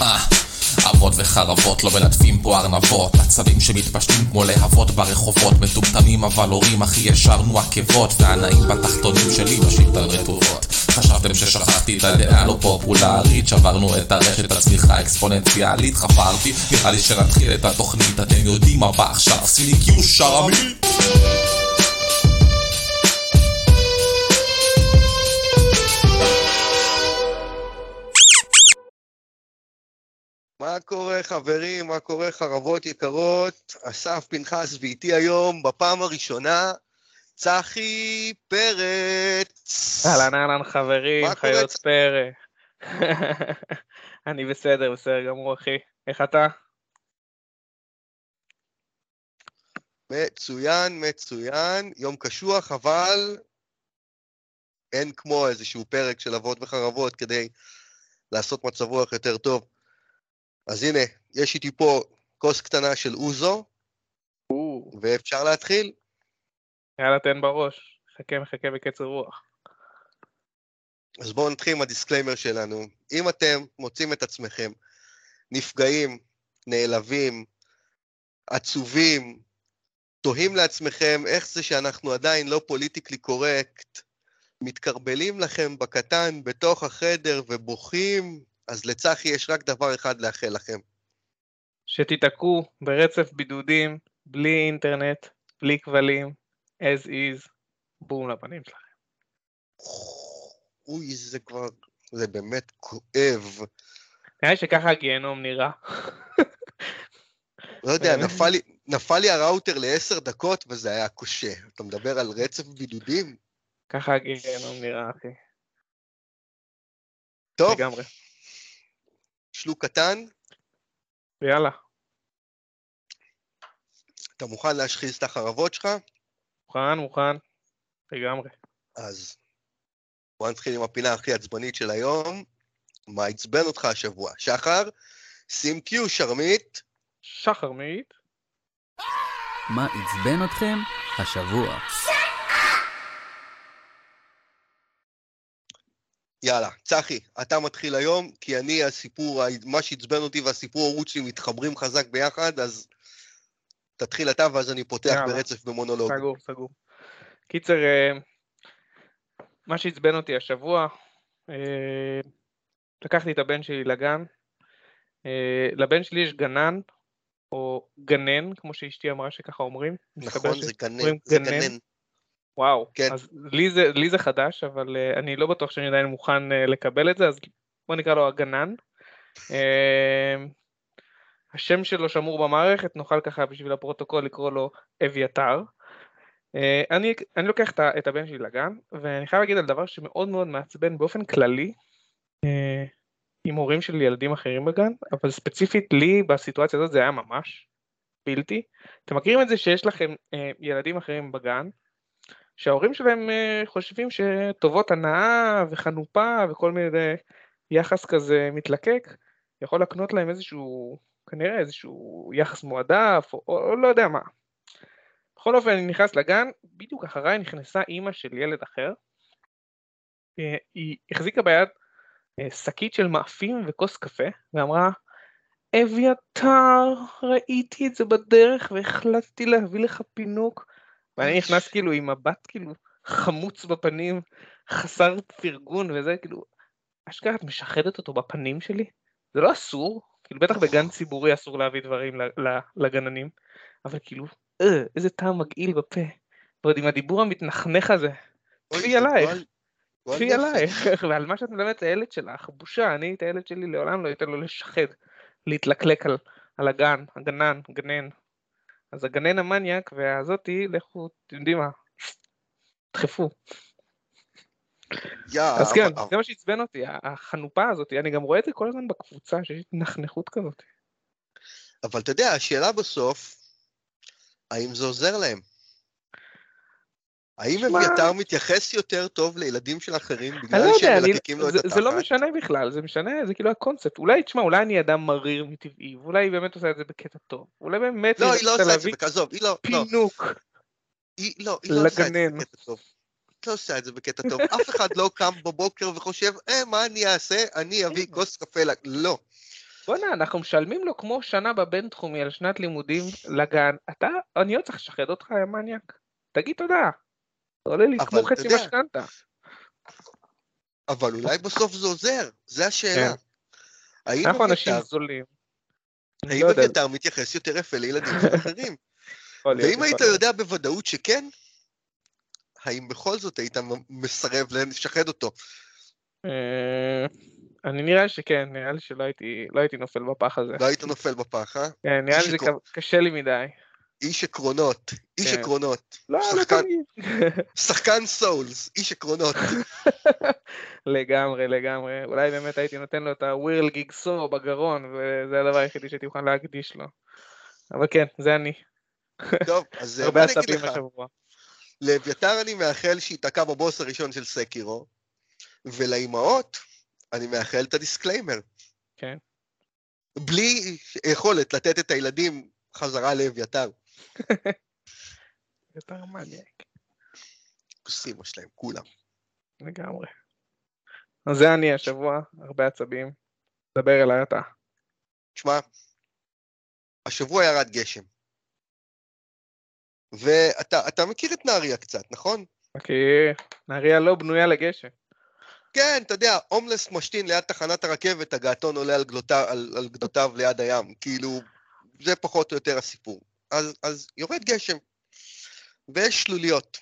אה, אבות וחרבות לא מלטפים פה ארנבות. עצבים שמתפשטים כמו להבות ברחובות. מטומטמים אבל הורים אחי ישרנו עקבות. והנאים בתחתונים שלי משאיר את הרטובות. חשבתם ששכחתי את הדעה לא פופולרית. שברנו את הרשת הצמיחה האקספוננציאלית חפרתי נראה לי שנתחיל את התוכנית. אתם יודעים מה בא עכשיו? עשיתי קיוש שרמי מה קורה חברים, מה קורה חרבות יקרות? אסף פנחס ואיתי היום בפעם הראשונה צחי פרץ. אהלן אהלן חברים, חיות פרא. אני בסדר, בסדר גמור אחי. איך אתה? מצוין, מצוין, יום קשוח, אבל אין כמו איזשהו פרק של אבות וחרבות כדי לעשות מצב רוח יותר טוב. אז הנה, יש איתי פה כוס קטנה של אוזו, ואפשר להתחיל? יאללה תן בראש. חכה מחכה בקצר רוח. אז בואו נתחיל עם ה disclaimer שלנו. אם אתם מוצאים את עצמכם נפגעים, נעלבים, עצובים, תוהים לעצמכם איך זה שאנחנו עדיין לא politically correct, מתקרבלים לכם בקטן בתוך החדר ובוכים, אז לצחי יש רק דבר אחד לאחל לכם. שתיתקעו ברצף בידודים, בלי אינטרנט, בלי כבלים, as is, בום לפנים שלכם. אוי, זה כבר, זה באמת כואב. נראה לי שככה הגיהנום נראה. לא יודע, נפל לי, נפל לי הראוטר לעשר דקות וזה היה קשה. אתה מדבר על רצף בידודים? ככה הגיהנום נראה אחי. טוב, לגמרי. שלוק קטן, ויאללה, אתה מוכן להשחיז את החרבות שלך? מוכן, מוכן. לגמרי. אז בוא נתחיל עם הפינה הכי עצבנית של היום. מה עצבן אותך השבוע? שחר, שים קיו, שרמית. שחר מעיד. מה עצבן אתכם השבוע? יאללה, צחי, אתה מתחיל היום, כי אני הסיפור, מה שעצבן אותי והסיפור ההורות שלי מתחברים חזק ביחד, אז תתחיל אתה ואז אני פותח יאללה. ברצף במונולוג. סגור, סגור. קיצר, אה, מה שעצבן אותי השבוע, אה, לקחתי את הבן שלי לגן. אה, לבן שלי יש גנן, או גנן, כמו שאשתי אמרה שככה אומרים. נכון, זה גנן, אומרים זה גנן. גנן. וואו, כן. אז לי זה, לי זה חדש, אבל uh, אני לא בטוח שאני עדיין מוכן uh, לקבל את זה, אז בוא נקרא לו הגנן. Uh, השם שלו שמור במערכת, נוכל ככה בשביל הפרוטוקול לקרוא לו אביתר. Uh, אני, אני לוקח את, את הבן שלי לגן, ואני חייב להגיד על דבר שמאוד מאוד מעצבן באופן כללי, uh, עם הורים של ילדים אחרים בגן, אבל ספציפית לי בסיטואציה הזאת זה היה ממש בלתי. אתם מכירים את זה שיש לכם uh, ילדים אחרים בגן, שההורים שלהם אה, חושבים שטובות הנאה וחנופה וכל מיני יחס כזה מתלקק, יכול להקנות להם איזשהו, כנראה איזשהו יחס מועדף, או, או, או לא יודע מה. בכל אופן, אני נכנס לגן, בדיוק אחריי נכנסה אימא של ילד אחר. אה, היא החזיקה ביד אה, שקית של מאפים וכוס קפה, ואמרה, אביתר, ראיתי את זה בדרך והחלטתי להביא לך פינוק. ואני נכנס כאילו עם מבט כאילו חמוץ בפנים, חסר פרגון וזה, כאילו, אשכרה את משחדת אותו בפנים שלי? זה לא אסור, כאילו בטח בגן ציבורי אסור להביא דברים לגננים, אבל כאילו, אה, איזה טעם מגעיל בפה, ועוד עם הדיבור המתנחנך הזה, זה עלייך, נפש. עלייך, ועל מה שאת מלמדת את הילד שלך, בושה, אני את הילד שלי לעולם לא אתן לו לשחד, להתלקלק על, על הגן, הגנן, גנן. אז הגנן המניאק והזאתי, לכו, אתם יודעים מה, דחפו. יא, אז כן, אבל- זה מה שעצבן אותי, החנופה הזאת, אני גם רואה את זה כל הזמן בקבוצה, שיש התנחנכות כזאת. אבל אתה יודע, השאלה בסוף, האם זה עוזר להם? האם אביתר מתייחס יותר טוב לילדים של אחרים בגלל לא שהם מלקקים לו את התחת? זה לא משנה בכלל, זה משנה, זה כאילו הקונספט. אולי, תשמע, אולי אני אדם מריר מטבעי, ואולי היא באמת עושה את זה בקטע טוב. אולי באמת לא, היא לא עושה את זה, להביא עזוב, היא לא, לא, פינוק היא לא, היא לא עושה את זה. בקטע טוב. לא עושה את זה בקטע טוב. אף אחד לא קם בבוקר וחושב, אה, מה אני אעשה? אני אביא כוס קפה ל... לא. בואנה, אנחנו משלמים לו כמו שנה בבינתחומי על שנת לימודים לגן. אתה, אני עוד צריך לשחד אותך, יא מניאק. תגיד תודה. זה עולה לי כמו חצי משכנתה. אבל אולי בסוף זה עוזר, זה השאלה. כן. אנחנו אנשים זולים. האם לא אביתר מתייחס יותר יפה לילדים אחרים? ואם היית. יודע בוודאות שכן, האם בכל זאת היית מסרב לשחד אותו? אה, אני נראה שכן, נראה לי שלא הייתי, לא הייתי נופל בפח הזה. לא היית נופל בפח, אה? כן, נראה לי זה קשה לי מדי. איש עקרונות, איש כן. עקרונות. לא, לא שחקן- תמיד. שחקן סולס, איש עקרונות. לגמרי, לגמרי. אולי באמת הייתי נותן לו את הווירל גיגסו בגרון, וזה הדבר היחידי שהייתי מוכן להקדיש לו. אבל כן, זה אני. טוב, אז אה, מה אני אגיד לך? לאביתר אני מאחל שייתקע בבוס הראשון של Sekiro, ולאימהות אני מאחל את ה disclaimer. כן. בלי יכולת לתת את הילדים חזרה לאביתר. יותר מניאק, כוסימה שלהם, כולם. לגמרי. אז זה אני השבוע, הרבה עצבים. דבר אליי אתה. תשמע, השבוע ירד גשם. ואתה אתה מכיר את נהריה קצת, נכון? כי נהריה לא בנויה לגשם. כן, אתה יודע, הומלס משתין ליד תחנת הרכבת, הגעתון עולה על, גדותיו, על, על גדותיו ליד הים. כאילו, זה פחות או יותר הסיפור. אז, אז יורד גשם, ויש שלוליות.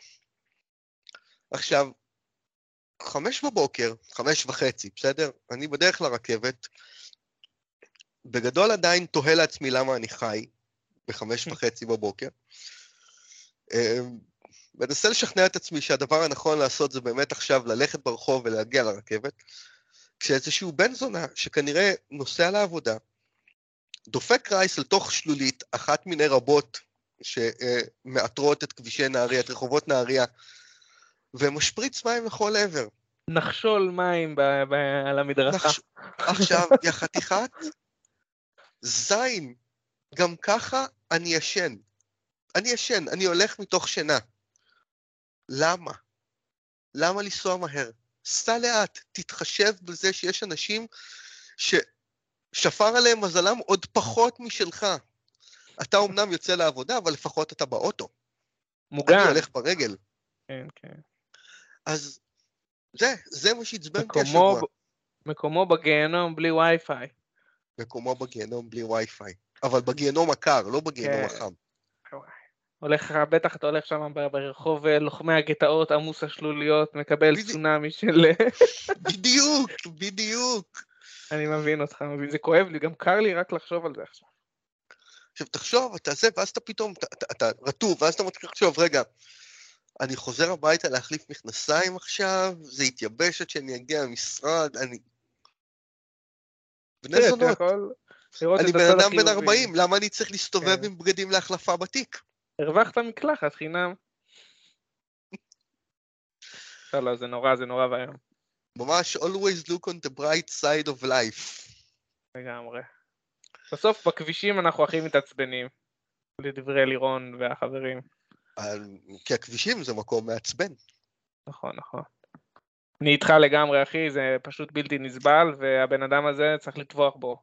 עכשיו, חמש בבוקר, חמש וחצי, בסדר? אני בדרך לרכבת, בגדול עדיין תוהה לעצמי למה אני חי בחמש וחצי בבוקר. אה, מנסה לשכנע את עצמי שהדבר הנכון לעשות זה באמת עכשיו ללכת ברחוב ולהגיע לרכבת, כשאיזשהו בן זונה שכנראה נוסע לעבודה, דופק רייס לתוך שלולית, אחת מיני רבות שמאתרות את כבישי נהריה, את רחובות נהריה, ומשפריץ מים לכל עבר. נחשול מים ב- ב- על המדרכה. נחש- עכשיו, יא חתיכת זין, גם ככה אני ישן. אני ישן, אני הולך מתוך שינה. למה? למה לנסוע מהר? סע לאט, תתחשב בזה שיש אנשים ששפר עליהם מזלם עוד פחות משלך. אתה אומנם יוצא לעבודה, אבל לפחות אתה באוטו. מוגן. אני הולך ברגל. כן, כן. אז זה, זה מה שעצבן אותי השבוע. ב- מקומו בגיהנום בלי וי-פיי. מקומו בגיהנום בלי וי-פיי. אבל בגיהנום הקר, לא בגיהנום כן. החם. הולך, בטח אתה הולך שם ברחוב אה, לוחמי הגטאות עמוס השלוליות, מקבל בדיוק. צונאמי של... בדיוק, בדיוק. אני מבין אותך, מבין, זה כואב לי, גם קר לי רק לחשוב על זה עכשיו. עכשיו תחשוב, אתה זה, ואז אתה פתאום, אתה, אתה, אתה רטוב, ואז אתה מתחיל לחשוב, רגע, אני חוזר הביתה להחליף מכנסיים עכשיו, זה יתייבש עד שאני אגיע למשרד, אני... בני אתה זונות, אני בן אדם בן החיובי. 40, למה אני צריך להסתובב כן. עם בגדים להחלפה בתיק? הרווחת מקלחת חינם. לא, לא, זה נורא, זה נורא ואיום, ממש always look on the bright side of life. לגמרי. בסוף בכבישים אנחנו הכי מתעצבנים, לדברי לירון והחברים. על- כי הכבישים זה מקום מעצבן. נכון, נכון. אני איתך לגמרי, אחי, זה פשוט בלתי נסבל, והבן אדם הזה צריך לטבוח בו.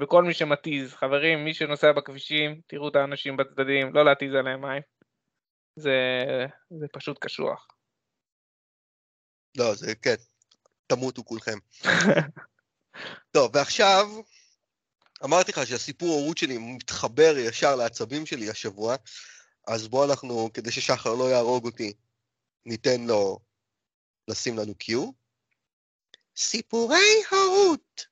וכל מי שמתיז, חברים, מי שנוסע בכבישים, תראו את האנשים בצדדים, לא להתיז עליהם מים. זה, זה פשוט קשוח. לא, זה כן, תמותו כולכם. טוב, ועכשיו, אמרתי לך שהסיפור ההורות שלי מתחבר ישר לעצבים שלי השבוע, אז בואו אנחנו, כדי ששחר לא יהרוג אותי, ניתן לו לשים לנו קיו. סיפורי הורות.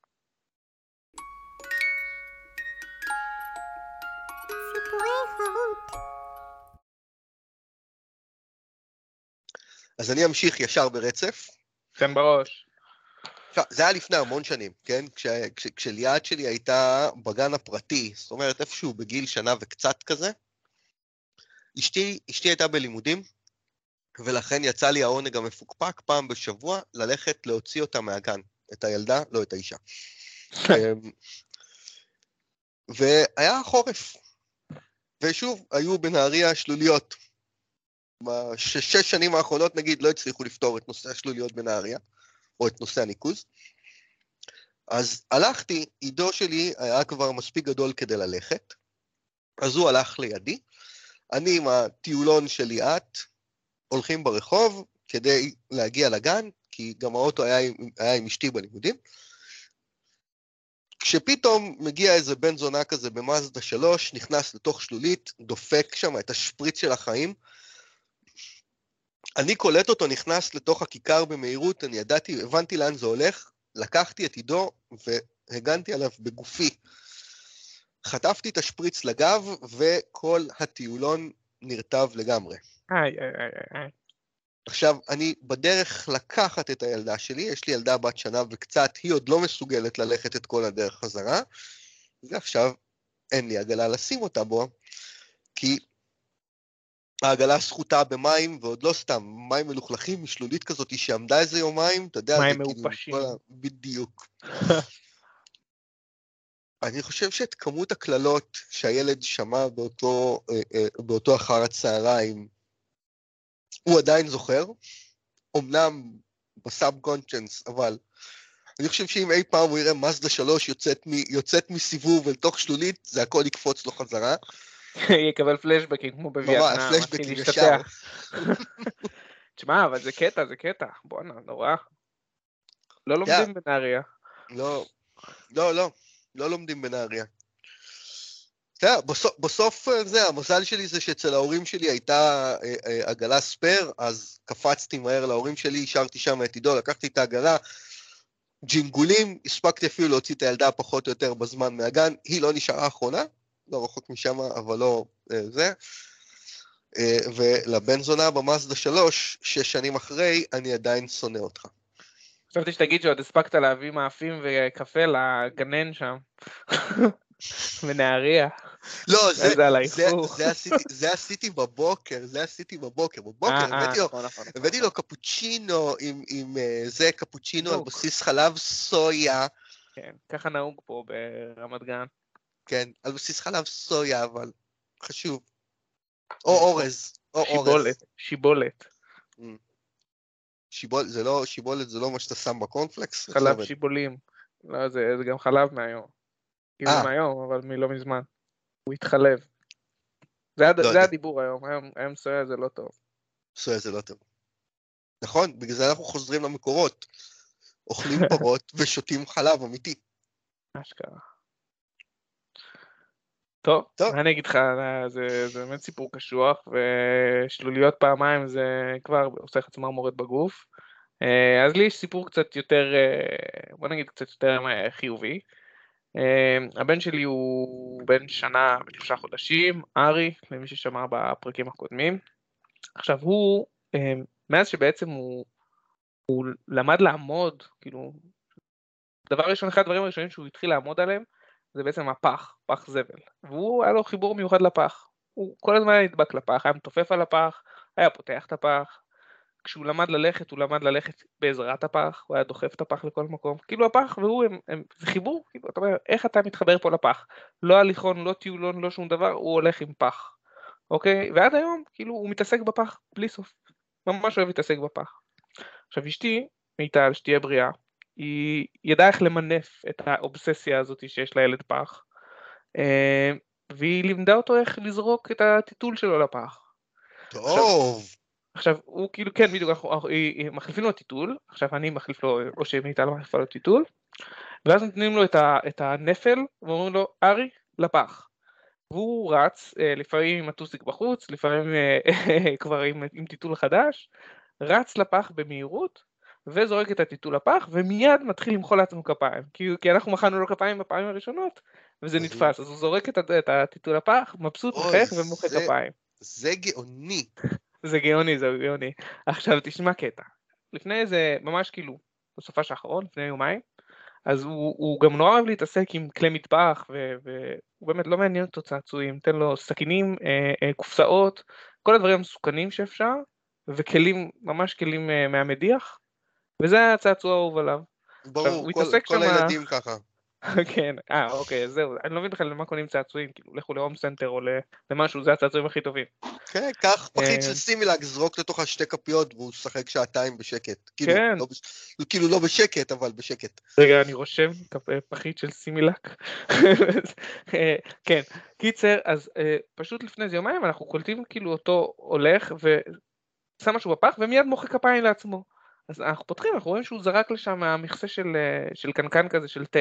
אז אני אמשיך ישר ברצף. תן בראש. זה היה לפני המון שנים, כן? כש, כש, כשליאת שלי הייתה בגן הפרטי, זאת אומרת איפשהו בגיל שנה וקצת כזה, אשתי, אשתי הייתה בלימודים, ולכן יצא לי העונג המפוקפק פעם בשבוע ללכת להוציא אותה מהגן, את הילדה, לא את האישה. אמ, והיה חורף, ושוב, היו בנהריה שלוליות. בשש שנים האחרונות, נגיד, לא הצליחו לפתור את נושא השלוליות בנהריה, או את נושא הניקוז. אז הלכתי, עידו שלי היה כבר מספיק גדול כדי ללכת, אז הוא הלך לידי. אני עם הטיולון של ליאת, הולכים ברחוב כדי להגיע לגן, כי גם האוטו היה, עם- היה עם אשתי בלימודים. כשפתאום מגיע איזה בן זונה כזה במאזדה 3, נכנס לתוך שלולית, דופק שם את השפריץ של החיים. אני קולט אותו נכנס לתוך הכיכר במהירות, אני ידעתי, הבנתי לאן זה הולך, לקחתי את עידו והגנתי עליו בגופי. חטפתי את השפריץ לגב, וכל הטיולון נרטב לגמרי. איי, איי, איי, איי. עכשיו, אני בדרך לקחת את הילדה שלי, יש לי ילדה בת שנה וקצת, היא עוד לא מסוגלת ללכת את כל הדרך חזרה, ועכשיו אין לי עגלה לשים אותה בו, כי העגלה סחוטה במים, ועוד לא סתם, מים מלוכלכים משלולית כזאת שעמדה איזה יומיים, אתה יודע, מים כאילו מעופשים. ה- בדיוק. אני חושב שאת כמות הקללות שהילד שמע באותו, אה, אה, באותו אחר הצהריים, הוא עדיין זוכר, אמנם בסאב קונצ'נס, אבל אני חושב שאם אי פעם הוא יראה מזדה 3 יוצאת, מ, יוצאת מסיבוב אל תוך שלולית, זה הכל יקפוץ לו חזרה. יקבל פלשבקים כמו בווייטנאם, פלשבקים מתחיל ישר. להשתטח. תשמע, אבל זה קטע, זה קטע. בואנה, נורא. לא לומדים בנהריה. לא, לא, לא, לא לומדים בנהריה. אתה יודע, בסוף, בסוף אה, זה, המזל שלי זה שאצל ההורים שלי הייתה אה, אה, עגלה ספייר, אז קפצתי מהר להורים שלי, השארתי שם את עידו, לקחתי את העגלה, ג'ינגולים, הספקתי אפילו להוציא את הילדה פחות או יותר בזמן מהגן, היא לא נשארה אחרונה, לא רחוק משם, אבל לא אה, זה. אה, ולבן זונה במאזדה 3, שש שנים אחרי, אני עדיין שונא אותך. חשבתי שתגיד שעוד הספקת להביא מאפים וקפה לגנן שם. בנהריה. לא, זה, על זה, האיחור. זה, עשיתי, זה עשיתי בבוקר, זה עשיתי בבוקר. בבוקר אה, הבאתי אה, לו, נכון, נכון, נכון. הבאתי לו קפוצ'ינו עם, עם זה, קפוצ'ינו על. בסיס חלב סויה, כן, ככה נהוג פה ברמת גן. כן, על בסיס חלב סויה, אבל חשוב. או אורז, או אורז. שיבולת, שיבולת. שיבול, זה לא, שיבולת זה לא מה שאתה שם בקורנפלקס? חלב? שיבולים. לא, זה זה גם חלב מהיום. כאילו אה. מהיום, אבל מלא מזמן. הוא התחלב. זה לא זה. הדיבור היום, היום- היום סויה זה לא טוב. סויה זה לא טוב. נכון, בגלל זה אנחנו חוזרים למקורות. אוכלים פרות ושותים חלב אמיתי. אשכרה. טוב, טוב. אני אגיד לך, זה, זה באמת סיפור קשוח, ושלוליות פעמיים זה כבר עושה לך צמרמורת בגוף. אה, אז לי יש סיפור קצת יותר, אה, בוא נגיד קצת יותר אה, חיובי. הבן שלי הוא בן שנה ושלושה חודשים, ארי, למי ששמע בפרקים הקודמים. עכשיו הוא, מאז שבעצם הוא, הוא למד לעמוד, כאילו, דבר ראשון, אחד הדברים הראשונים שהוא התחיל לעמוד עליהם, זה בעצם הפח, פח זבל. והוא, היה לו חיבור מיוחד לפח. הוא כל הזמן היה נדבק לפח, היה מתופף על הפח, היה פותח את הפח. כשהוא למד ללכת, הוא למד ללכת בעזרת הפח, הוא היה דוחף את הפח לכל מקום. כאילו הפח והוא, הם, הם, זה חיבור, כאילו, אתה אומר, איך אתה מתחבר פה לפח? לא הליכון, לא טיולון, לא שום דבר, הוא הולך עם פח. אוקיי? ועד היום, כאילו, הוא מתעסק בפח בלי סוף. ממש אוהב להתעסק בפח. עכשיו אשתי, מיטל, שתהיה בריאה, היא ידעה איך למנף את האובססיה הזאת שיש לילד פח, אה, והיא לימדה אותו איך לזרוק את הטיטול שלו לפח. טוב. עכשיו, הוא כאילו, כן, בדיוק, אנחנו, מחליפים לו טיטול, עכשיו אני מחליף לו, או שמיטל מחליפה לו טיטול, ואז נותנים לו את, ה, את הנפל, ואומרים לו, ארי, לפח. והוא רץ, אה, לפעמים עם הטוסיק בחוץ, לפעמים אה, כבר עם, עם טיטול חדש, רץ לפח במהירות, וזורק את הטיטול לפח, ומיד מתחיל למחוא לעצמו כפיים. כי, כי אנחנו מחאנו לו כפיים בפעמים הראשונות, וזה נתפס. אז הוא זורק את, את הטיטול לפח, מבסוט, מחייך ומוחא זה- כפיים. זה גאוני. זה גאוני, זה גאוני. עכשיו תשמע קטע. לפני איזה, ממש כאילו, בסופש האחרון, לפני יומיים, אז הוא, הוא גם נורא אוהב להתעסק עם כלי מטבח, ו- והוא באמת לא מעניין אותו צעצועים, תן לו סכינים, אה, אה, קופסאות, כל הדברים המסוכנים שאפשר, וכלים, ממש כלים אה, מהמדיח, וזה הצעצוע האהוב עליו. ברור, כל, כל שמה- הילדים ככה. כן, אה, אוקיי, זהו, אני לא מבין בכלל למה קונים צעצועים, כאילו, לכו להום סנטר או למשהו, זה הצעצועים הכי טובים. כן, קח פחית אה. של סימילאק, זרוק לתוכה שתי כפיות והוא ישחק שעתיים בשקט. כאילו, כן. לא בש- כאילו לא בשקט, אבל בשקט. רגע, אני רושם כפ- פחית של סימילק. אה, כן, קיצר, אז אה, פשוט לפני איזה יומיים אנחנו קולטים כאילו אותו הולך ושם משהו בפח ומיד מוחא כפיים לעצמו. אז אנחנו פותחים, אנחנו רואים שהוא זרק לשם מהמכסה של, אה, של קנקן כזה של תה.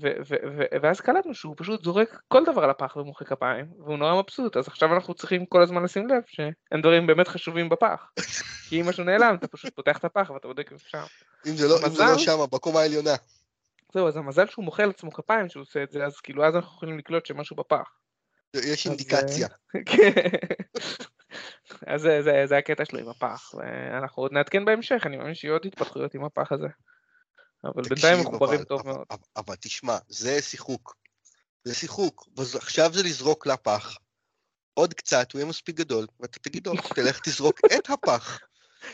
ו- ו- ו- ואז קלטנו שהוא פשוט זורק כל דבר על הפח ומוחא כפיים, והוא נורא מבסוט, אז עכשיו אנחנו צריכים כל הזמן לשים לב שאין דברים באמת חשובים בפח. כי אם משהו נעלם, אתה פשוט פותח את הפח ואתה בודק אם אפשר. אם זה לא, אם זה לא. שמה, בקומה העליונה. זהו, אז המזל שהוא מוחא לעצמו כפיים שהוא עושה את זה, אז כאילו אז אנחנו יכולים לקלוט שמשהו בפח. יש אינדיקציה. אז זה, זה, זה הקטע שלו עם הפח, ואנחנו עוד נעדכן בהמשך, אני מאמין שיהיו עוד התפתחויות עם הפח הזה. אבל בינתיים מחוברים טוב אבל- מאוד. אבל- אבל תשמע, זה שיחוק. זה שיחוק. עכשיו זה לזרוק לפח. עוד קצת, הוא יהיה מספיק גדול, ואתה תגיד לו, תלך תזרוק את הפח.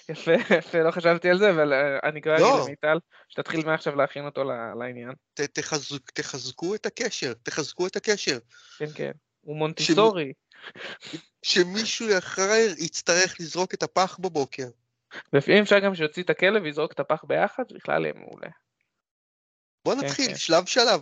יפה, יפה, לא חשבתי על זה, אבל אה, אני כבר לא. אגיד למיטל, שתתחיל מעכשיו להכין אותו לעניין. תחזקו את הקשר, תחזקו את הקשר. כן, כן. הוא מונטיסורי, שמישהו אחר יצטרך לזרוק את הפח בבוקר. לפעמים אפשר גם שיוציא את הכלב ויזרוק את הפח ביחד, זה בכלל יהיה מעולה. בוא כן, נתחיל, כן. שלב שלב.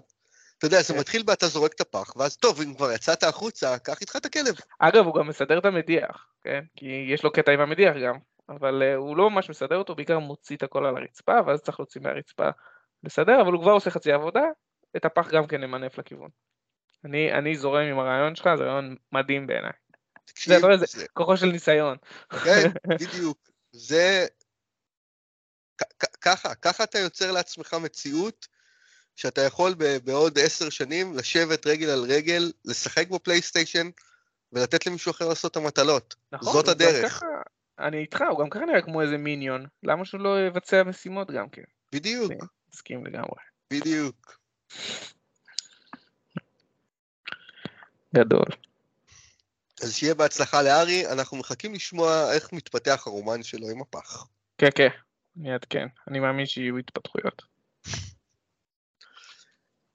אתה יודע, זה כן. מתחיל באתה זורק את הפח, ואז טוב, אם כבר יצאת החוצה, קח איתך את הכלב. אגב, הוא גם מסדר את המדיח, כן? כי יש לו קטע עם המדיח גם, אבל uh, הוא לא ממש מסדר אותו, בעיקר מוציא את הכל על הרצפה, ואז צריך להוציא מהרצפה לסדר, אבל הוא כבר עושה חצי עבודה, את הפח גם כן למנף לכיוון. אני, אני זורם עם הרעיון שלך, זה רעיון מדהים בעיניי. תקשיב, לא איזה- זה- כוחו של ניסיון. כן, בדיוק. זה... ככה, ככה אתה יוצר לעצמך מציאות שאתה יכול בעוד עשר שנים לשבת רגל על רגל, לשחק בפלייסטיישן ולתת למישהו אחר לעשות את המטלות. נכון, זאת הדרך. ככה, אני איתך, הוא גם ככה נראה כמו איזה מיניון, למה שהוא לא יבצע משימות גם כן? בדיוק, מסכים לגמרי. בדיוק. גדול. אז שיהיה בהצלחה לארי, אנחנו מחכים לשמוע איך מתפתח הרומן שלו עם הפח. כן, כן, אני אעדכן. אני מאמין שיהיו התפתחויות.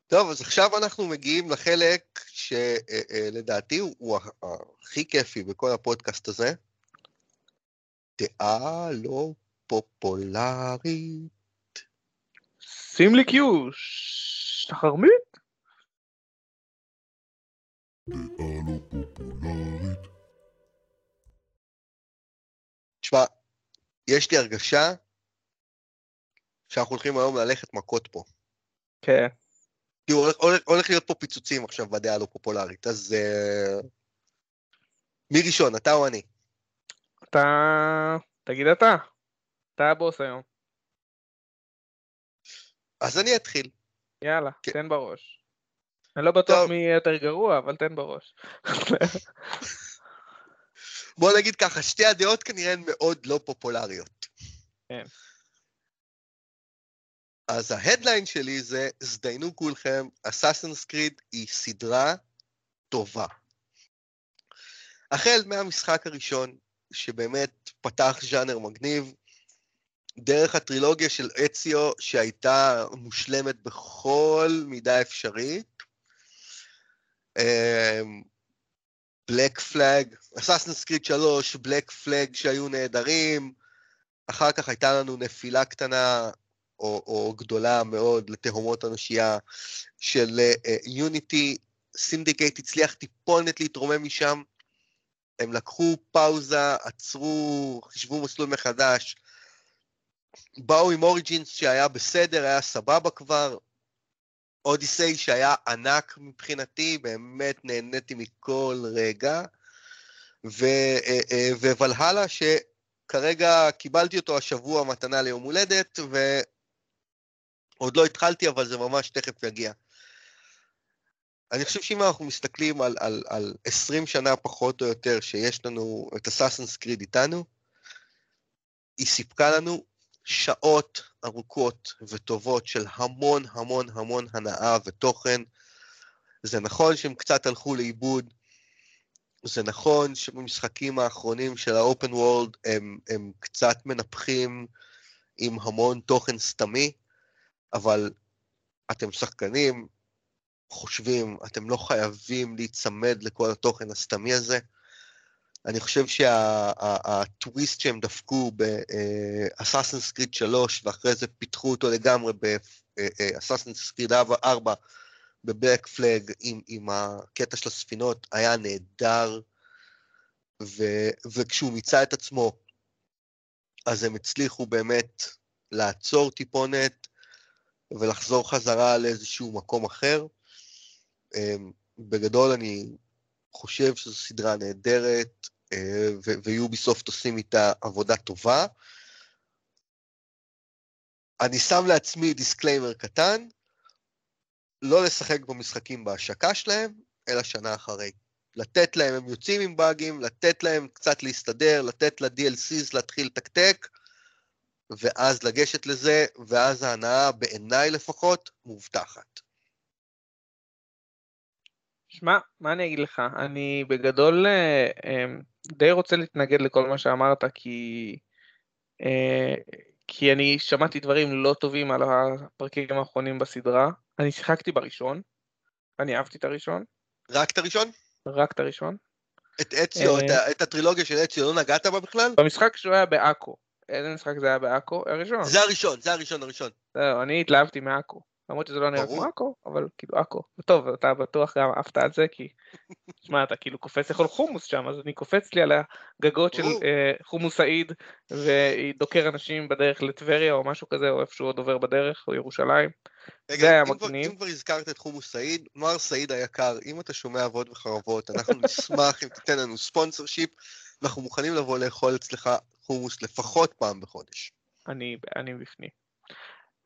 טוב, אז עכשיו אנחנו מגיעים לחלק שלדעתי הוא ה- הכי כיפי בכל הפודקאסט הזה. דעה לא פופולרית. שים לי קיו, שחרמית? תשמע, יש לי הרגשה שאנחנו הולכים היום ללכת מכות פה. כן. כי הולך, הולך, הולך להיות פה פיצוצים עכשיו בדעה הלא פופולרית, אז... Uh... מי ראשון, אתה או אני? אתה... תגיד אתה. אתה הבוס היום. אז אני אתחיל. יאללה, כן. תן בראש. אני לא בטוח. מי יהיה יותר גרוע, אבל תן בראש. בוא נגיד ככה, שתי הדעות כנראה הן מאוד לא פופולריות. כן. אז ההדליין שלי זה, הזדיינו כולכם, אסאסינס קריד היא סדרה טובה. החל מהמשחק הראשון, שבאמת פתח ז'אנר מגניב, דרך הטרילוגיה של אציו, שהייתה מושלמת בכל מידה אפשרית, בלק פלאג, אסאסינס קריד 3, בלק פלאג שהיו נהדרים, אחר כך הייתה לנו נפילה קטנה או, או גדולה מאוד לתהומות הנשייה של יוניטי, אה, סינדיקייט הצליח טיפונת להתרומם משם, הם לקחו פאוזה, עצרו, חישבו מסלול מחדש, באו עם אוריג'ינס שהיה בסדר, היה סבבה כבר, אודיסיי שהיה ענק מבחינתי, באמת נהניתי מכל רגע, ו- uh, uh, וולהלה שכרגע קיבלתי אותו השבוע מתנה ליום הולדת, ו... עוד לא התחלתי, אבל זה ממש תכף יגיע. אני חושב שאם אנחנו מסתכלים על, על, על 20 שנה פחות או יותר שיש לנו את אסאסנס קריד איתנו, היא סיפקה לנו שעות ארוכות וטובות של המון המון המון הנאה ותוכן. זה נכון שהם קצת הלכו לאיבוד, זה נכון שבמשחקים האחרונים של האופן וורלד הם, הם קצת מנפחים עם המון תוכן סתמי, אבל אתם שחקנים, חושבים, אתם לא חייבים להיצמד לכל התוכן הסתמי הזה. אני חושב שהטוויסט שהם דפקו באסאסנס קריד 3, ואחרי זה פיתחו אותו לגמרי באסאסנס קריד 4, בבלק פלאג, עם, עם הקטע של הספינות, היה נהדר, ו, וכשהוא מיצה את עצמו, אז הם הצליחו באמת לעצור טיפונת ולחזור חזרה לאיזשהו מקום אחר. אמ, בגדול אני חושב שזו סדרה נהדרת, אה, ויוביסופט עושים איתה עבודה טובה. אני שם לעצמי disclaimer קטן, לא לשחק במשחקים בהשקה שלהם, אלא שנה אחרי. לתת להם, הם יוצאים עם באגים, לתת להם קצת להסתדר, לתת ל-DLCs להתחיל לתקתק, ואז לגשת לזה, ואז ההנאה, בעיניי לפחות, מובטחת. שמע, מה אני אגיד לך? אני בגדול אה, אמ, די רוצה להתנגד לכל מה שאמרת, כי, אה, כי אני שמעתי דברים לא טובים על הפרקים האחרונים בסדרה. אני שיחקתי בראשון, אני אהבתי את הראשון. רק את הראשון? רק את הראשון. את אציו, את, אה, את הטרילוגיה של אציו, לא נגעת בה בכלל? במשחק שהוא היה בעכו. איזה משחק זה היה בעכו? הראשון. זה הראשון, זה הראשון, הראשון. זהו, אני התלהבתי מעכו. למרות שזה לא נראה כמו עכו, אבל כאילו עכו. טוב, אתה בטוח גם עפת על זה, כי... שמע, אתה כאילו קופץ לאכול חומוס שם, אז אני קופץ לי על הגגות של אה, חומוס סעיד, ודוקר אנשים בדרך לטבריה או משהו כזה, או איפשהו עוד עובר בדרך, או ירושלים. זה היה מגניב. אם כבר הזכרת את חומוס סעיד, מר סעיד היקר, אם אתה שומע אבות וחרבות, אנחנו נשמח אם תיתן לנו ספונסר שיפ, אנחנו מוכנים לבוא לאכול אצלך חומוס לפחות פעם בחודש. אני בפנים.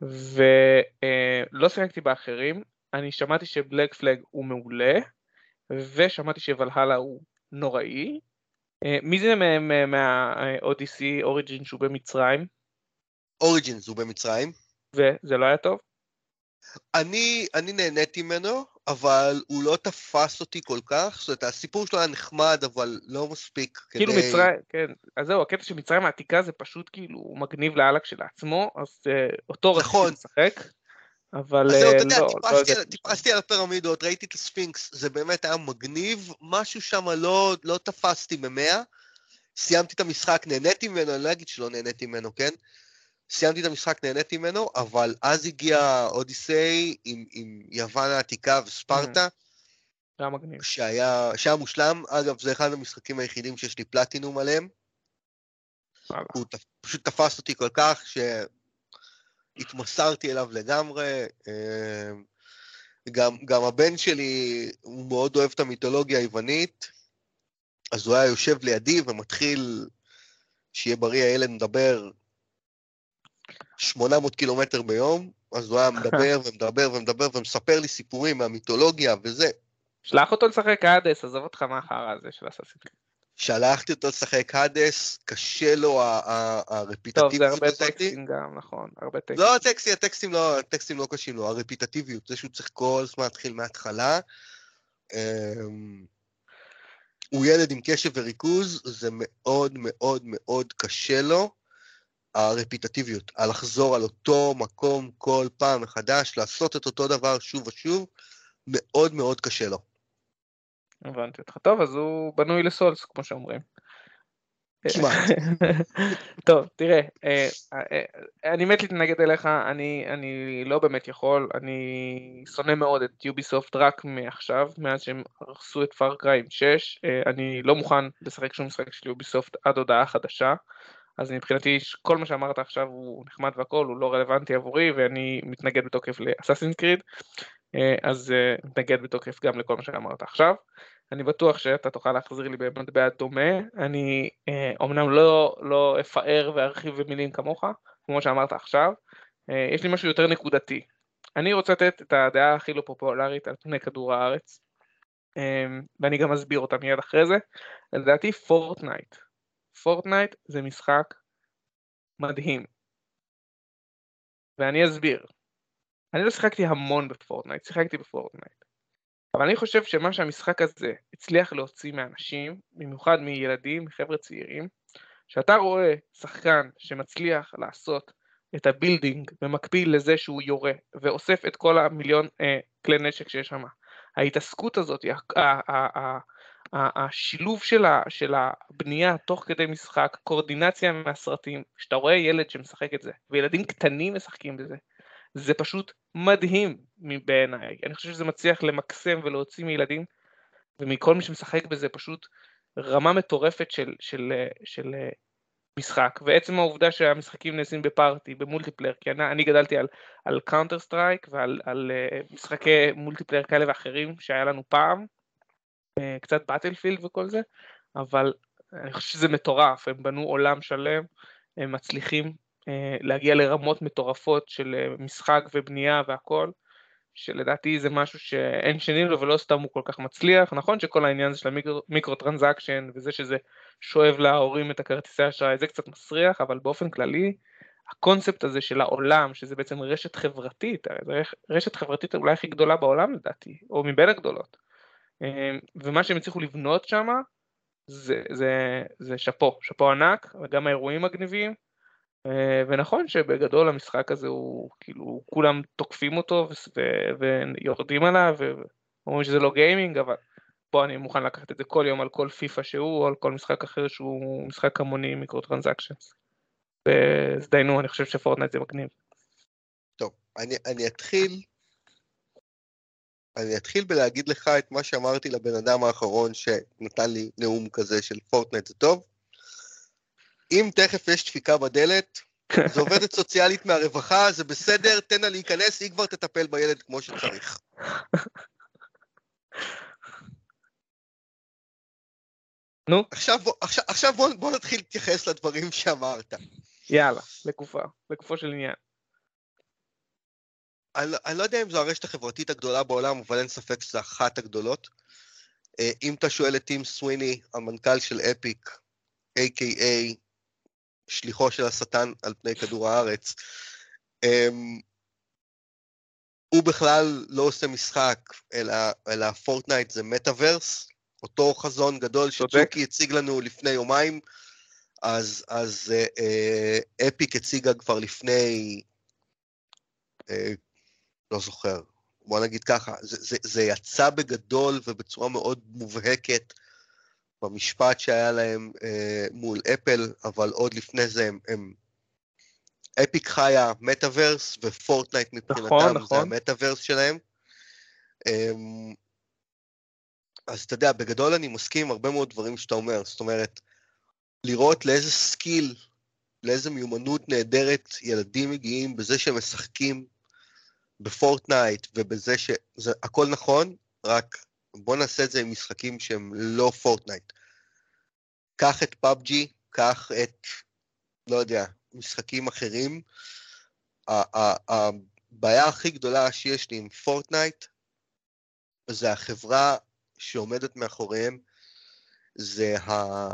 ולא שיחקתי באחרים, אני שמעתי שבלק פלג הוא מעולה, ושמעתי שוולהלה הוא נוראי. אה, מי זה מהאודיסי אוריג'ין שהוא במצרים? אוריג'ינס הוא במצרים. וזה לא היה טוב? אני, אני נהניתי ממנו, אבל הוא לא תפס אותי כל כך, זאת אומרת, הסיפור שלו היה נחמד, אבל לא מספיק כדי... כאילו מצרים, כן, אז זהו, הקטע של מצרים העתיקה זה פשוט כאילו מגניב לאללה כשלעצמו, אז uh, אותו נכון. רציתי לשחק, אבל אז זהו, uh, אתה יודע, לא, טיפסתי, לא על, טיפסתי על הפירמידות, ראיתי את הספינקס, זה באמת היה מגניב, משהו שם לא, לא תפסתי ממאה, סיימתי את המשחק, נהניתי ממנו, אני לא אגיד שלא נהניתי ממנו, כן? סיימתי את המשחק, נהניתי ממנו, אבל אז הגיע אודיסיי עם, עם יוון העתיקה וספרטה. היה מגניב. שהיה, שהיה מושלם. אגב, זה אחד המשחקים היחידים שיש לי פלטינום עליהם. הוא פשוט תפס אותי כל כך שהתמסרתי אליו לגמרי. אמ, גם, גם הבן שלי, הוא מאוד אוהב את המיתולוגיה היוונית, אז הוא היה יושב לידי ומתחיל, שיהיה בריא הילד מדבר 800 קילומטר ביום, אז הוא היה מדבר ומדבר ומדבר ומספר לי סיפורים מהמיתולוגיה וזה. שלח אותו לשחק האדס, עזוב אותך מהחרא הזה של הסאסינס. שלחתי אותו לשחק האדס, קשה לו הרפיטטיביות הזאת. טוב, זה הרבה טקסטים גם, נכון, הרבה טקסטים. לא, הטקסטים, הטקסטים לא, הטקסטים לא קשים לו, הרפיטטיביות, זה שהוא צריך כל הזמן להתחיל מההתחלה. אמ, הוא ילד עם קשב וריכוז, זה מאוד מאוד מאוד קשה לו. הרפיטטיביות, על לחזור על אותו מקום כל פעם מחדש, לעשות את אותו דבר שוב ושוב, מאוד מאוד קשה לו. הבנתי אותך. טוב, אז הוא בנוי לסולס, כמו שאומרים. כמעט. טוב, תראה, אה, אה, אני מת להתנגד אליך, אני, אני לא באמת יכול, אני שונא מאוד את יוביסופט רק מעכשיו, מאז שהם הרסו את פארקריי עם 6, אה, אני לא מוכן לשחק שום משחק של יוביסופט עד הודעה חדשה. אז מבחינתי כל מה שאמרת עכשיו הוא נחמד והכל, הוא לא רלוונטי עבורי ואני מתנגד בתוקף לאסאסינס קריד, אה, אז אה, מתנגד בתוקף גם לכל מה שאמרת עכשיו. אני בטוח שאתה תוכל להחזיר לי במטבע דומה, אני אומנם אה, לא, לא אפאר וארחיב במילים כמוך, כמו שאמרת עכשיו, יש לי משהו יותר נקודתי. אני רוצה לתת את הדעה הכי לא פופולרית על פני כדור הארץ, ואני גם אסביר אותה מיד אחרי זה. לדעתי פורטנייט פורטנייט זה משחק מדהים. ואני אסביר. אני לא שיחקתי המון בפורטנייט, שיחקתי בפורטנייט. אבל אני חושב שמה שהמשחק הזה הצליח להוציא מאנשים, במיוחד מילדים, מחבר'ה צעירים, שאתה רואה שחקן שמצליח לעשות את ה building במקביל לזה שהוא יורה, ואוסף את כל המיליון אה, כלי נשק שיש שם. ההתעסקות הזאת, השילוב של, ה, של הבנייה תוך כדי משחק, קואורדינציה מהסרטים, כשאתה רואה ילד שמשחק את זה, וילדים קטנים משחקים בזה, זה פשוט מדהים בעיניי. אני חושב שזה מצליח למקסם ולהוציא מילדים ומכל מי שמשחק בזה פשוט רמה מטורפת של, של, של, של משחק, ועצם העובדה שהמשחקים נעשים ב party, ב multiplayer, כי אני, אני גדלתי על, על קאונטר סטרייק ועל על, אה, משחקי multiplayer כאלה ואחרים שהיה לנו פעם, קצת באטלפילד וכל זה, אבל אני חושב שזה מטורף, הם בנו עולם שלם, הם מצליחים אה, להגיע לרמות מטורפות של אה, משחק ובנייה והכל, שלדעתי זה משהו שאין שני לו ולא סתם הוא כל כך מצליח, נכון שכל העניין הזה של ה micro transaction וזה שזה שואב להורים את הכרטיסי אשראי זה קצת מסריח, אבל באופן כללי הקונספט הזה של העולם, שזה בעצם רשת חברתית, זה רשת חברתית אולי הכי גדולה בעולם לדעתי, או מבין הגדולות, ומה שהם הצליחו לבנות שם זה, זה, זה שאפו, שאפו ענק, וגם האירועים מגניבים, אה, ונכון שבגדול המשחק הזה הוא כאילו כולם תוקפים אותו ויורדים עליו ואומרים שזה לא gaming אבל פה אני מוכן לקחת את זה כל יום על כל פיפא שהוא או על כל משחק אחר שהוא משחק המוני micro transactions. והזדיינו אני חושב שפורטנייט זה מגניב. טוב אני, אני אתחיל אני אתחיל בלהגיד לך את מה שאמרתי לבן אדם האחרון שנתן לי נאום כזה של פורטנייט זה טוב. אם תכף יש דפיקה בדלת, זו עובדת סוציאלית מהרווחה, זה בסדר, תן לה להיכנס, היא כבר תטפל בילד כמו שצריך. נו? עכשיו, בוא, עכשיו, עכשיו בוא, בוא נתחיל להתייחס לדברים שאמרת. יאללה, לגופה, לגופו של עניין. אני, אני לא יודע אם זו הרשת החברתית הגדולה בעולם, אבל אין ספק שזו אחת הגדולות. אה, אם אתה שואל את טים סוויני, המנכ"ל של אפיק, a.k.a שליחו של השטן על פני כדור הארץ. Um, הוא בכלל לא עושה משחק, אלא, אלא פורטנייט זה מטאוורס, אותו חזון גדול שצוקי הציג לנו לפני יומיים, אז, אז uh, uh, אפיק הציגה כבר לפני, אה, לא זוכר, בוא נגיד ככה, זה, זה, זה יצא בגדול ובצורה מאוד מובהקת במשפט שהיה להם אה, מול אפל, אבל עוד לפני זה הם, הם אפיק חיה מטאוורס ופורטנייט מבחינתם נכון, נכון. זה המטאוורס שלהם. אה, אז אתה יודע, בגדול אני מסכים הרבה מאוד דברים שאתה אומר, זאת אומרת, לראות לאיזה skill, לאיזה מיומנות נהדרת ילדים מגיעים בזה שהם משחקים בפורטנייט ובזה ש... זה הכל נכון, רק בוא נעשה את זה עם משחקים שהם לא פורטנייט. קח את פאבג'י, קח את, לא יודע, משחקים אחרים. הבעיה הכי גדולה שיש לי עם פורטנייט זה החברה שעומדת מאחוריהם, זה, ה...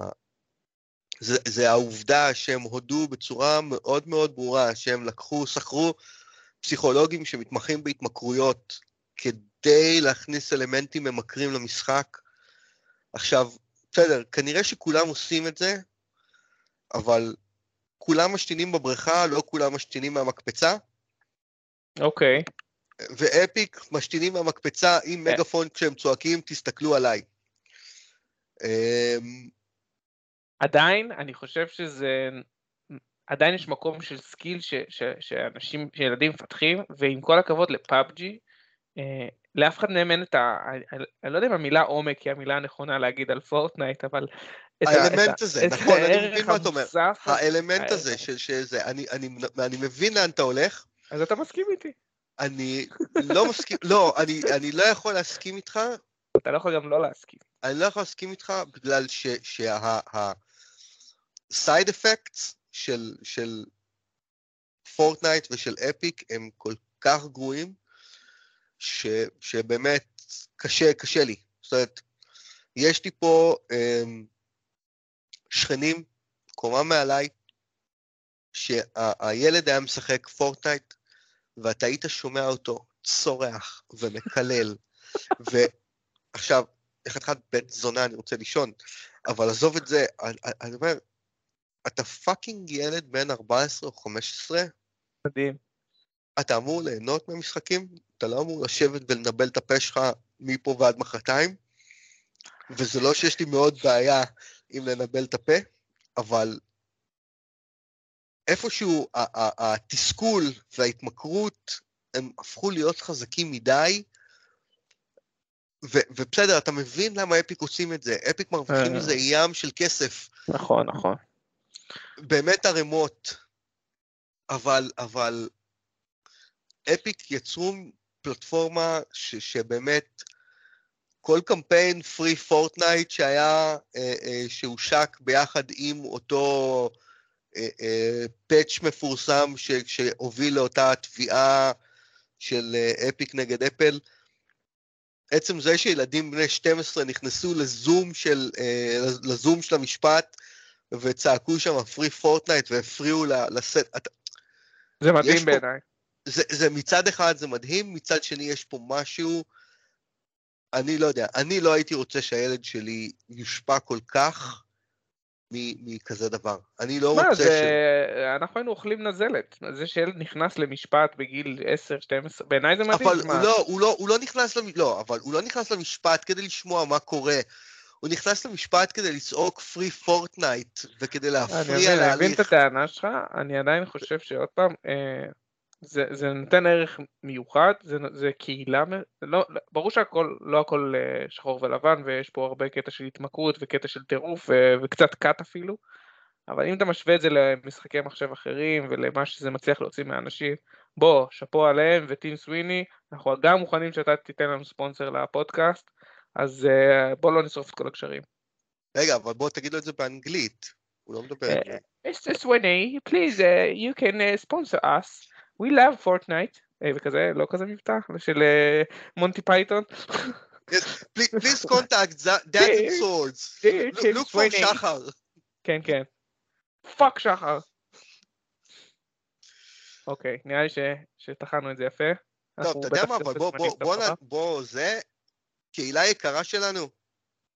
זה, זה העובדה שהם הודו בצורה מאוד מאוד ברורה שהם לקחו, שכרו פסיכולוגים שמתמחים בהתמכרויות כדי להכניס אלמנטים ממכרים למשחק. עכשיו, בסדר, כנראה שכולם עושים את זה, אבל כולם משתינים בבריכה, לא כולם משתינים מהמקפצה. אוקיי. Okay. ואפיק משתינים מהמקפצה עם yeah. מגפון כשהם צועקים, תסתכלו עליי. אמ, עדיין, אני חושב שזה... עדיין יש מקום של skill ש, ש, שאנשים, שילדים מפתחים, ועם כל הכבוד לפאבג'י, אה, לאף אחד מהם אין את ה... אני לא יודע אם המילה עומק היא המילה הנכונה להגיד על פורטנייט, אבל... האלמנט הזה, נכון, אני מבין מה אתה אומר. האלמנט הזה, שזה, אני מבין לאן אתה הולך. אז אתה מסכים איתי. אני לא מסכים, לא, אני לא יכול להסכים איתך. אתה לא יכול גם לא להסכים. אני לא יכול להסכים איתך בגלל שה-side effects של פורטנייט ושל אפיק הם כל כך גרועים, ש, שבאמת קשה, קשה לי. זאת אומרת, יש לי פה אה, שכנים, קומה מעליי, שהילד היה משחק פורטנייט, ואתה היית שומע אותו צורח ומקלל, ועכשיו, איך אחד בית זונה, אני רוצה לישון, אבל עזוב את זה, אני אומר, אתה פאקינג ילד בן 14 או 15, מדהים. אתה אמור ליהנות מהמשחקים, אתה לא אמור לשבת ולנבל את הפה שלך מפה ועד מחרתיים, וזה לא שיש לי מאוד בעיה עם לנבל את הפה, אבל איפשהו התסכול וההתמכרות הם הפכו להיות חזקים מדי, ו- ובסדר, אתה מבין למה אפיק עושים את זה, אפיק מרוויחים אה. מזה ים של כסף, נכון, נכון. באמת ערימות, אבל, אבל אפיק יצרו פלטפורמה ש, שבאמת כל קמפיין פרי פורטנייט שהיה, אה, אה, שהושק ביחד עם אותו אה, אה, פאץ' מפורסם ש, שהוביל לאותה תביעה של אה, אפיק נגד אפל, עצם זה שילדים בני 12 נכנסו לזום של, אה, לזום של המשפט וצעקו שם פרי פורטנייט והפריעו לסט, אתה, זה מדהים פה- בעיניי. זה, זה מצד אחד זה מדהים, מצד שני יש פה משהו, אני לא יודע, אני לא הייתי רוצה שהילד שלי יושפע כל כך מכזה דבר. אני לא מה, רוצה זה... ש... אנחנו היינו אוכלים נזלת. זה שילד נכנס למשפט בגיל 10-12, בעיניי זה מדהים. אבל מה? הוא לא, הוא, לא, הוא לא נכנס למ... לא, אבל הוא לא נכנס למשפט כדי לשמוע מה קורה. הוא נכנס למשפט כדי לצעוק פרי פורטנייט וכדי להפריע מבין, אני מבין את להליך. הטענה שלך, אני עדיין חושב שעוד פעם, אה, זה, זה נותן ערך מיוחד, זה, זה קהילה, לא, לא- ברור שהכל, לא הכל אה, שחור ולבן, ויש פה הרבה קטע של התמכרות וקטע של טירוף ו- וקצת קאט אפילו, אבל אם אתה משווה את זה למשחקי מחשב אחרים ולמה שזה מצליח להוציא מהאנשים, בוא, שאפו עליהם וטים סוויני, אנחנו גם מוכנים שאתה תיתן לנו ספונסר לפודקאסט, אז אה, בוא לא נשרוף את כל הקשרים. רגע, אבל בוא תגיד לו את זה באנגלית. הוא לא מדבר אה, אנגלית. Mr. Sweeney, please, uh, you can uh, sponsor us. We love Fortnite. וכזה, לא כזה מבטא, של מונטי פייתון. Please, contact Dear- swords. dear Look, Tim look for Sweeney. שחר. כן, כן. פאק שחר. אוקיי, נראה לי שטחנו את זה יפה. טוב, אנחנו אתה יודע מה, אבל בוא, בוא, בוא, זה, קהילה יקרה שלנו,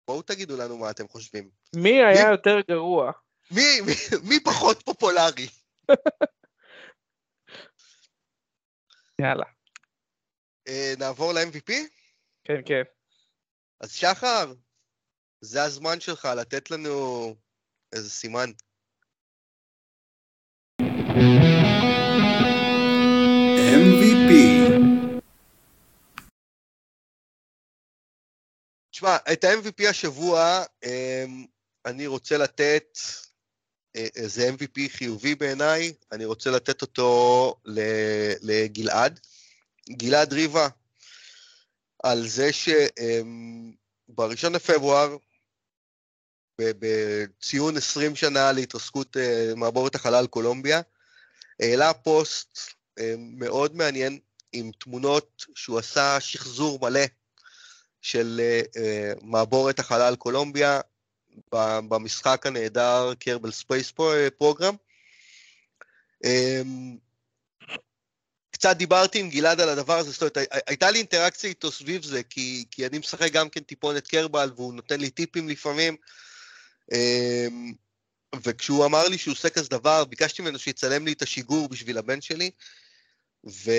בואו תגידו לנו מה אתם חושבים. מי היה יותר גרוע? מי, מי, מי פחות פופולרי? יאללה. אה, נעבור ל-MVP? כן, כן. אז שחר, זה הזמן שלך לתת לנו איזה סימן. תשמע, את ה-MVP השבוע אמ, אני רוצה לתת, אה, זה MVP חיובי בעיניי, אני רוצה לתת אותו לגלעד. גלעד ריבה, על זה שב-1 לפברואר, ב- בציון 20 שנה להתרסקות אה, מעבורת החלל קולומביה, העלה פוסט אה, מאוד מעניין עם תמונות שהוא עשה שחזור מלא של אה, אה, מעבורת החלל קולומביה במשחק הנהדר Kerbal Space פרוגרם. אמ, קצת דיברתי עם גלעד על הדבר הזה, זאת אומרת, הי- הייתה לי אינטראקציה איתו סביב זה, כי, כי אני משחק גם כן טיפונת קרבל, והוא נותן לי טיפים לפעמים. אמ, וכשהוא אמר לי שהוא עושה כזה דבר, ביקשתי ממנו שיצלם לי את השיגור בשביל הבן שלי, ו...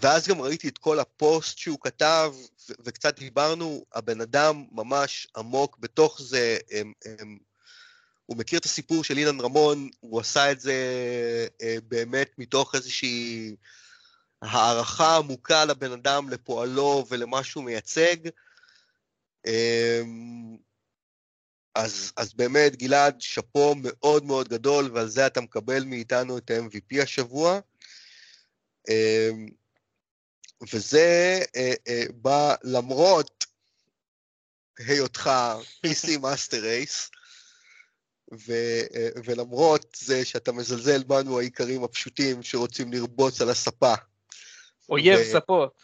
ואז גם ראיתי את כל הפוסט שהוא כתב, ו- וקצת דיברנו, הבן אדם ממש עמוק בתוך זה, הם, הם, הוא מכיר את הסיפור של אילן רמון, הוא עשה את זה אה, באמת מתוך איזושהי הערכה עמוקה לבן אדם, לפועלו ולמה שהוא מייצג. אמ, אז, אז באמת, גלעד, שאפו מאוד מאוד גדול, ועל זה אתה מקבל מאיתנו את ה-MVP השבוע. אמ, וזה אה, אה, בא למרות היותך PC master race, ו- אה, ולמרות זה שאתה מזלזל בנו האיכרים הפשוטים שרוצים לרבוץ על הספה, אויב ו- ספות.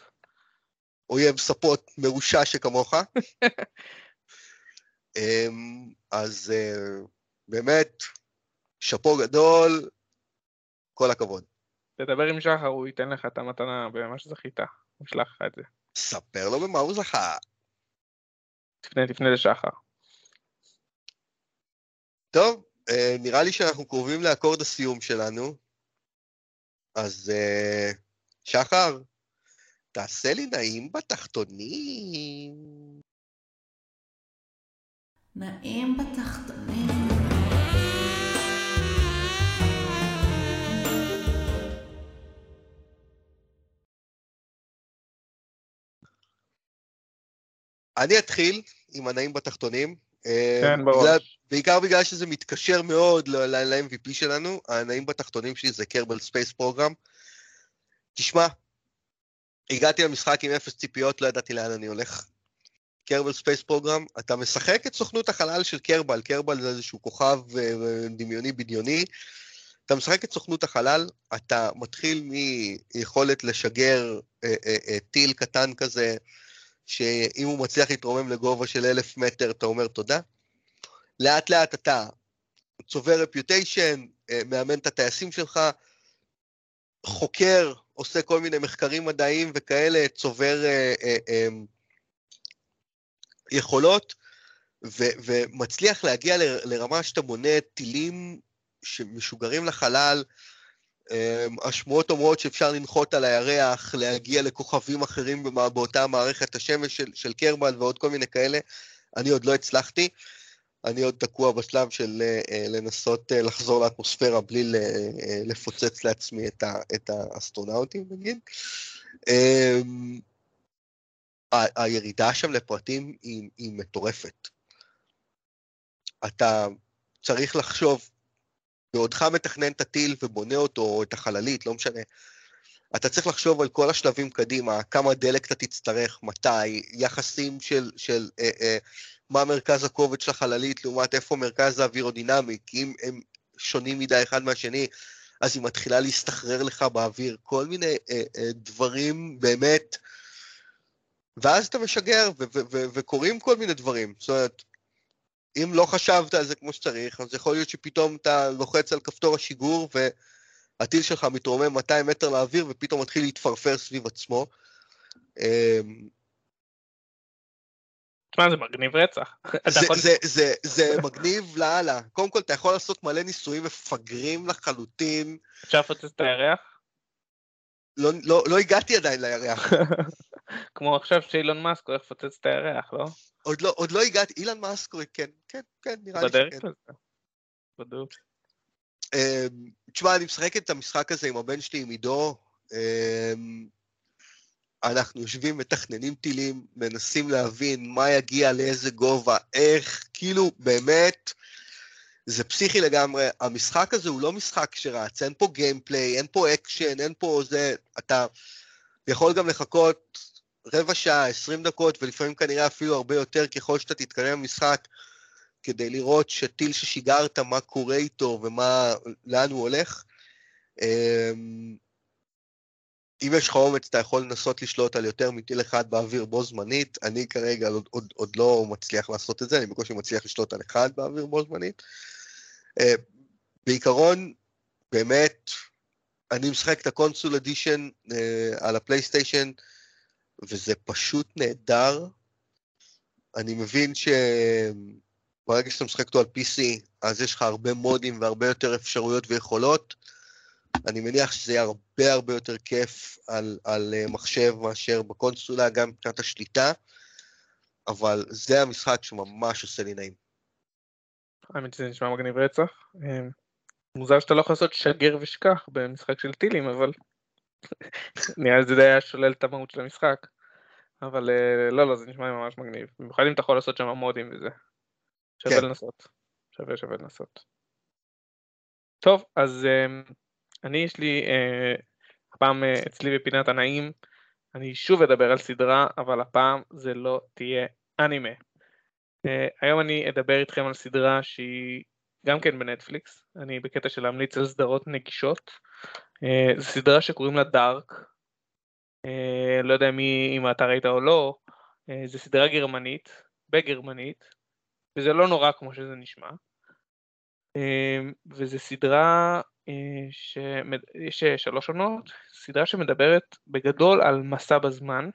אויב ספות מרושע שכמוך. אמ, אז אה, באמת, שאפו גדול, כל הכבוד. תדבר עם שחר, הוא ייתן לך את המתנה במה שזכית. הוא ישלח לך את זה. ספר לו במה הוא זכה. תפנה, תפנה לשחר. טוב, אה, נראה לי שאנחנו קרובים לאקורד הסיום שלנו. אז אה, שחר, תעשה לי נעים בתחתונים. נעים בתחתונים. אני אתחיל עם הנעים בתחתונים. אה, כן, בגלל- בראש. בעיקר בגלל שזה מתקשר מאוד ל-MVP שלנו, הנעים בתחתונים שלי זה Kerbal Space Program. תשמע, הגעתי למשחק עם אפס ציפיות, לא ידעתי לאן אני הולך. Kerbal Space Program, אתה משחק את סוכנות החלל של קרבל, קרבל זה איזשהו כוכב אה, דמיוני בדיוני. אתה משחק את סוכנות החלל, אתה מתחיל מיכולת לשגר אה, אה, אה, טיל קטן כזה, שאם הוא מצליח להתרומם לגובה של אלף מטר, אתה אומר תודה. לאט לאט אתה צובר רפיוטיישן, מאמן את הטייסים שלך, חוקר, עושה כל מיני מחקרים מדעיים וכאלה, צובר אה, אה, אה, יכולות, ו- ומצליח להגיע ל- לרמה שאתה בונה טילים שמשוגרים לחלל, אה, השמועות אומרות שאפשר לנחות על הירח, להגיע לכוכבים אחרים באותה מערכת השמש של, של קרבל ועוד כל מיני כאלה. אני עוד לא הצלחתי. אני עוד תקוע בשלב של אה, אה, לנסות אה, לחזור לאטמוספירה בלי לפוצץ לעצמי את, ה, את האסטרונאוטים נגיד. אמ, הירידה שם לפרטים היא, היא מטורפת. אתה צריך לחשוב, בעודך מתכנן את הטיל ובונה אותו, או את החללית, לא משנה, אתה צריך לחשוב על כל השלבים קדימה, כמה דלק אתה תצטרך, מתי, יחסים של, של אה, אה, מה מרכז הכובד של החללית לעומת איפה מרכז האווירודינמי, כי אם הם שונים מדי אחד מהשני, אז היא מתחילה להסתחרר לך באוויר, כל מיני אה, אה, דברים באמת, ואז אתה משגר, וקורים כל מיני דברים. זאת אומרת, אם לא חשבת על זה כמו שצריך, אז יכול להיות שפתאום אתה לוחץ על כפתור השיגור, והטיל שלך מתרומם 200 מטר לאוויר, ופתאום מתחיל להתפרפר סביב עצמו. אמ, תשמע, זה מגניב רצח. זה, יכול- זה, זה, זה מגניב לאללה. קודם כל, אתה יכול לעשות מלא ניסויים מפגרים לחלוטין. אפשר לפוצץ את הירח? לא, לא, לא הגעתי עדיין לירח. כמו עכשיו שאילון מאסק הולך לפוצץ את הירח, לא? עוד לא, עוד לא הגעתי. אילן מאסקורי, כן, כן, כן, נראה לי בדרך שכן. לזה. בדיוק. אמ, תשמע, אני משחק את המשחק הזה עם הבן שלי, עם עידו. אמ, אנחנו יושבים, מתכננים טילים, מנסים להבין מה יגיע, לאיזה גובה, איך, כאילו, באמת, זה פסיכי לגמרי. המשחק הזה הוא לא משחק שרץ, אין פה gameplay, אין פה אקשן, אין פה זה, אתה יכול גם לחכות רבע שעה, עשרים דקות, ולפעמים כנראה אפילו הרבה יותר ככל שאתה תתקדם במשחק, כדי לראות שטיל ששיגרת, מה קורה איתו ומה, לאן הוא הולך. אמ, אם יש לך אומץ, אתה יכול לנסות לשלוט על יותר מטיל אחד באוויר בו זמנית. אני כרגע עוד, עוד, עוד לא מצליח לעשות את זה, אני בקושי מצליח לשלוט על אחד באוויר בו זמנית. אה, בעיקרון, באמת, אני משחק את ה console edition אה, על הפלייסטיישן, וזה פשוט נהדר. אני מבין שברגע שאתה משחק אותו על PC, אז יש לך הרבה מודים והרבה יותר אפשרויות ויכולות. אני מניח שזה יהיה הרבה הרבה יותר כיף על, על אה, מחשב מאשר בקונסולה, גם מבחינת השליטה, אבל זה המשחק שממש עושה לי נעים. האמת שזה נשמע מגניב רצח. אמ, מוזר שאתה לא יכול לעשות שגר ושכח במשחק של טילים, אבל נראה לי זה די היה שולל את המהות של המשחק. אבל אה, לא, לא, זה נשמע לי ממש מגניב. במיוחד אם אתה יכול לעשות שם מודים וזה. שווה כן. לנסות. שווה שווה לנסות. טוב, אז אמ, אני יש לי, אה, הפעם אה, אצלי בפינת הנעים, אני שוב אדבר על סדרה, אבל הפעם זה לא תהיה אנימה. היום אני אדבר איתכם על סדרה שהיא גם כן בנטפליקס, אני בקטע של להמליץ על סדרות נגישות. זו סדרה שקוראים לה דארק, uh, לא יודע מי, אם אתה ראית או לא, uh, זו סדרה גרמנית, בגרמנית, וזה לא נורא כמו שזה נשמע. וזו סדרה uh, שיש שלוש עונות, סדרה שמדברת בגדול על מסע בזמן.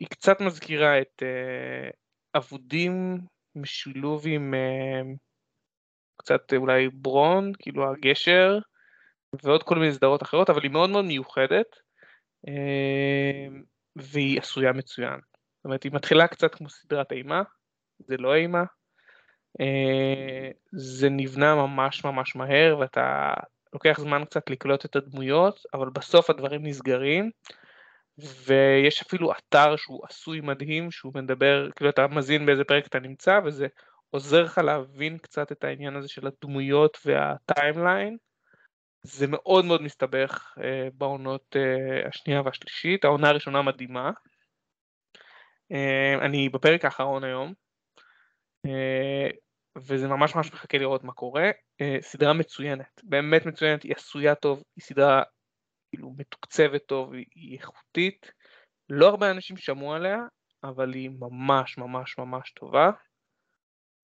היא קצת מזכירה את אבודים משולוב עם קצת אולי ברון, כאילו הגשר, ועוד כל מיני סדרות אחרות, אבל היא מאוד מאוד מיוחדת, אה, והיא עשויה מצוין. זאת אומרת, היא מתחילה קצת כמו סדרת אימה, זה לא אימה, אה, זה נבנה ממש ממש מהר, ואתה לוקח זמן קצת לקלוט את הדמויות, אבל בסוף הדברים נסגרים, ויש אפילו אתר שהוא עשוי מדהים, שהוא מדבר, כאילו אתה מזין באיזה פרק אתה נמצא, וזה עוזר לך להבין קצת את העניין הזה של הדמויות והטיימליין. זה מאוד מאוד מסתבך אה, בעונות אה, השנייה והשלישית, העונה הראשונה מדהימה. אה, אני בפרק האחרון היום, אה, וזה ממש ממש מחכה לראות מה קורה. אה, סדרה מצוינת, באמת מצוינת, היא עשויה טוב, היא סדרה כאילו מתוקצבת טוב, היא, איכותית. לא הרבה אנשים שמעו עליה, אבל היא ממש ממש ממש טובה.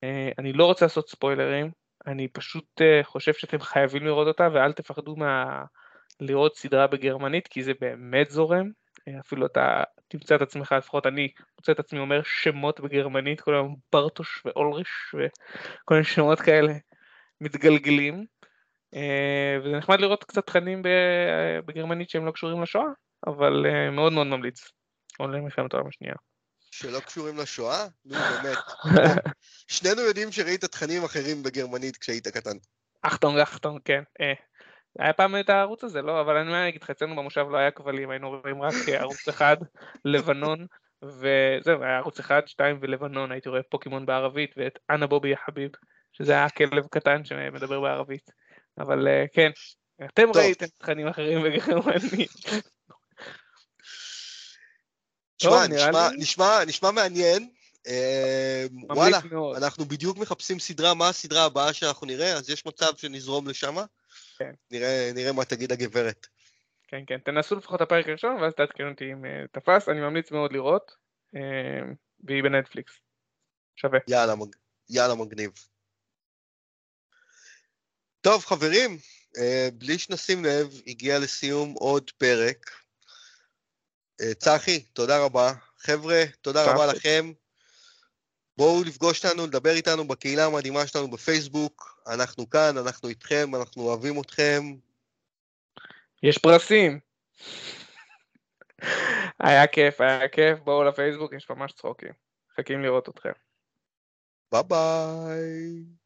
אה, אני לא רוצה לעשות ספוילרים, אני פשוט אה, חושב שאתם חייבים לראות אותה ואל תפחדו מה... לראות סדרה בגרמנית כי זה באמת זורם, אה, אפילו אתה תמצא את עצמך, לפחות אני מוצא את עצמי אומר שמות בגרמנית, כל היום ברטוש ואולריש וכל מיני שמות כאלה מתגלגלים. וזה נחמד לראות קצת תכנים בגרמנית שהם לא קשורים לשואה, אבל מאוד מאוד ממליץ. עולה מלחמת העולם השנייה. שלא קשורים לשואה? נו, באמת. שנינו יודעים שראית תכנים אחרים בגרמנית כשהיית קטן. אחטונג, אחטונג, כן. אה. היה פעם את הערוץ הזה, לא? אבל אני אגיד לך, אצלנו במושב לא היה כבלים, היינו רואים רק ערוץ אחד, לבנון, וזהו, היה ערוץ אחד, שתיים ולבנון, הייתי רואה פוקימון בערבית, ואת אנה בובי החביב, שזה היה כלב קטן שמדבר בערבית. אבל אה, כן, אתם ראיתם תכנים אחרים בגרמנית. תשמע, נשמע, נשמע, נשמע מעניין. אה, וואלה, מאוד. אנחנו בדיוק מחפשים סדרה, מה הסדרה הבאה שאנחנו נראה, אז יש מצב שנזרום לשם. כן. נראה, נראה מה תגיד הגברת. כן, כן, תנסו לפחות את הפרק הראשון, ואז תעדכנו אותי אם uh, תפס, אני ממליץ מאוד לראות, uh, והיא בנטפליקס. שווה. יאללה, מג... יאללה מגניב. טוב, חברים, uh, בלי שנשים לב, הגיע לסיום עוד פרק. Uh, צחי, תודה רבה. חבר'ה, תודה רבה לכם. בואו לפגוש אותנו, לדבר איתנו בקהילה המדהימה שלנו בפייסבוק. אנחנו כאן, אנחנו איתכם, אנחנו אוהבים אתכם. יש פרסים. היה כיף, היה כיף, בואו לפייסבוק, יש ממש צחוקים. מחכים לראות אתכם. ביי ביי.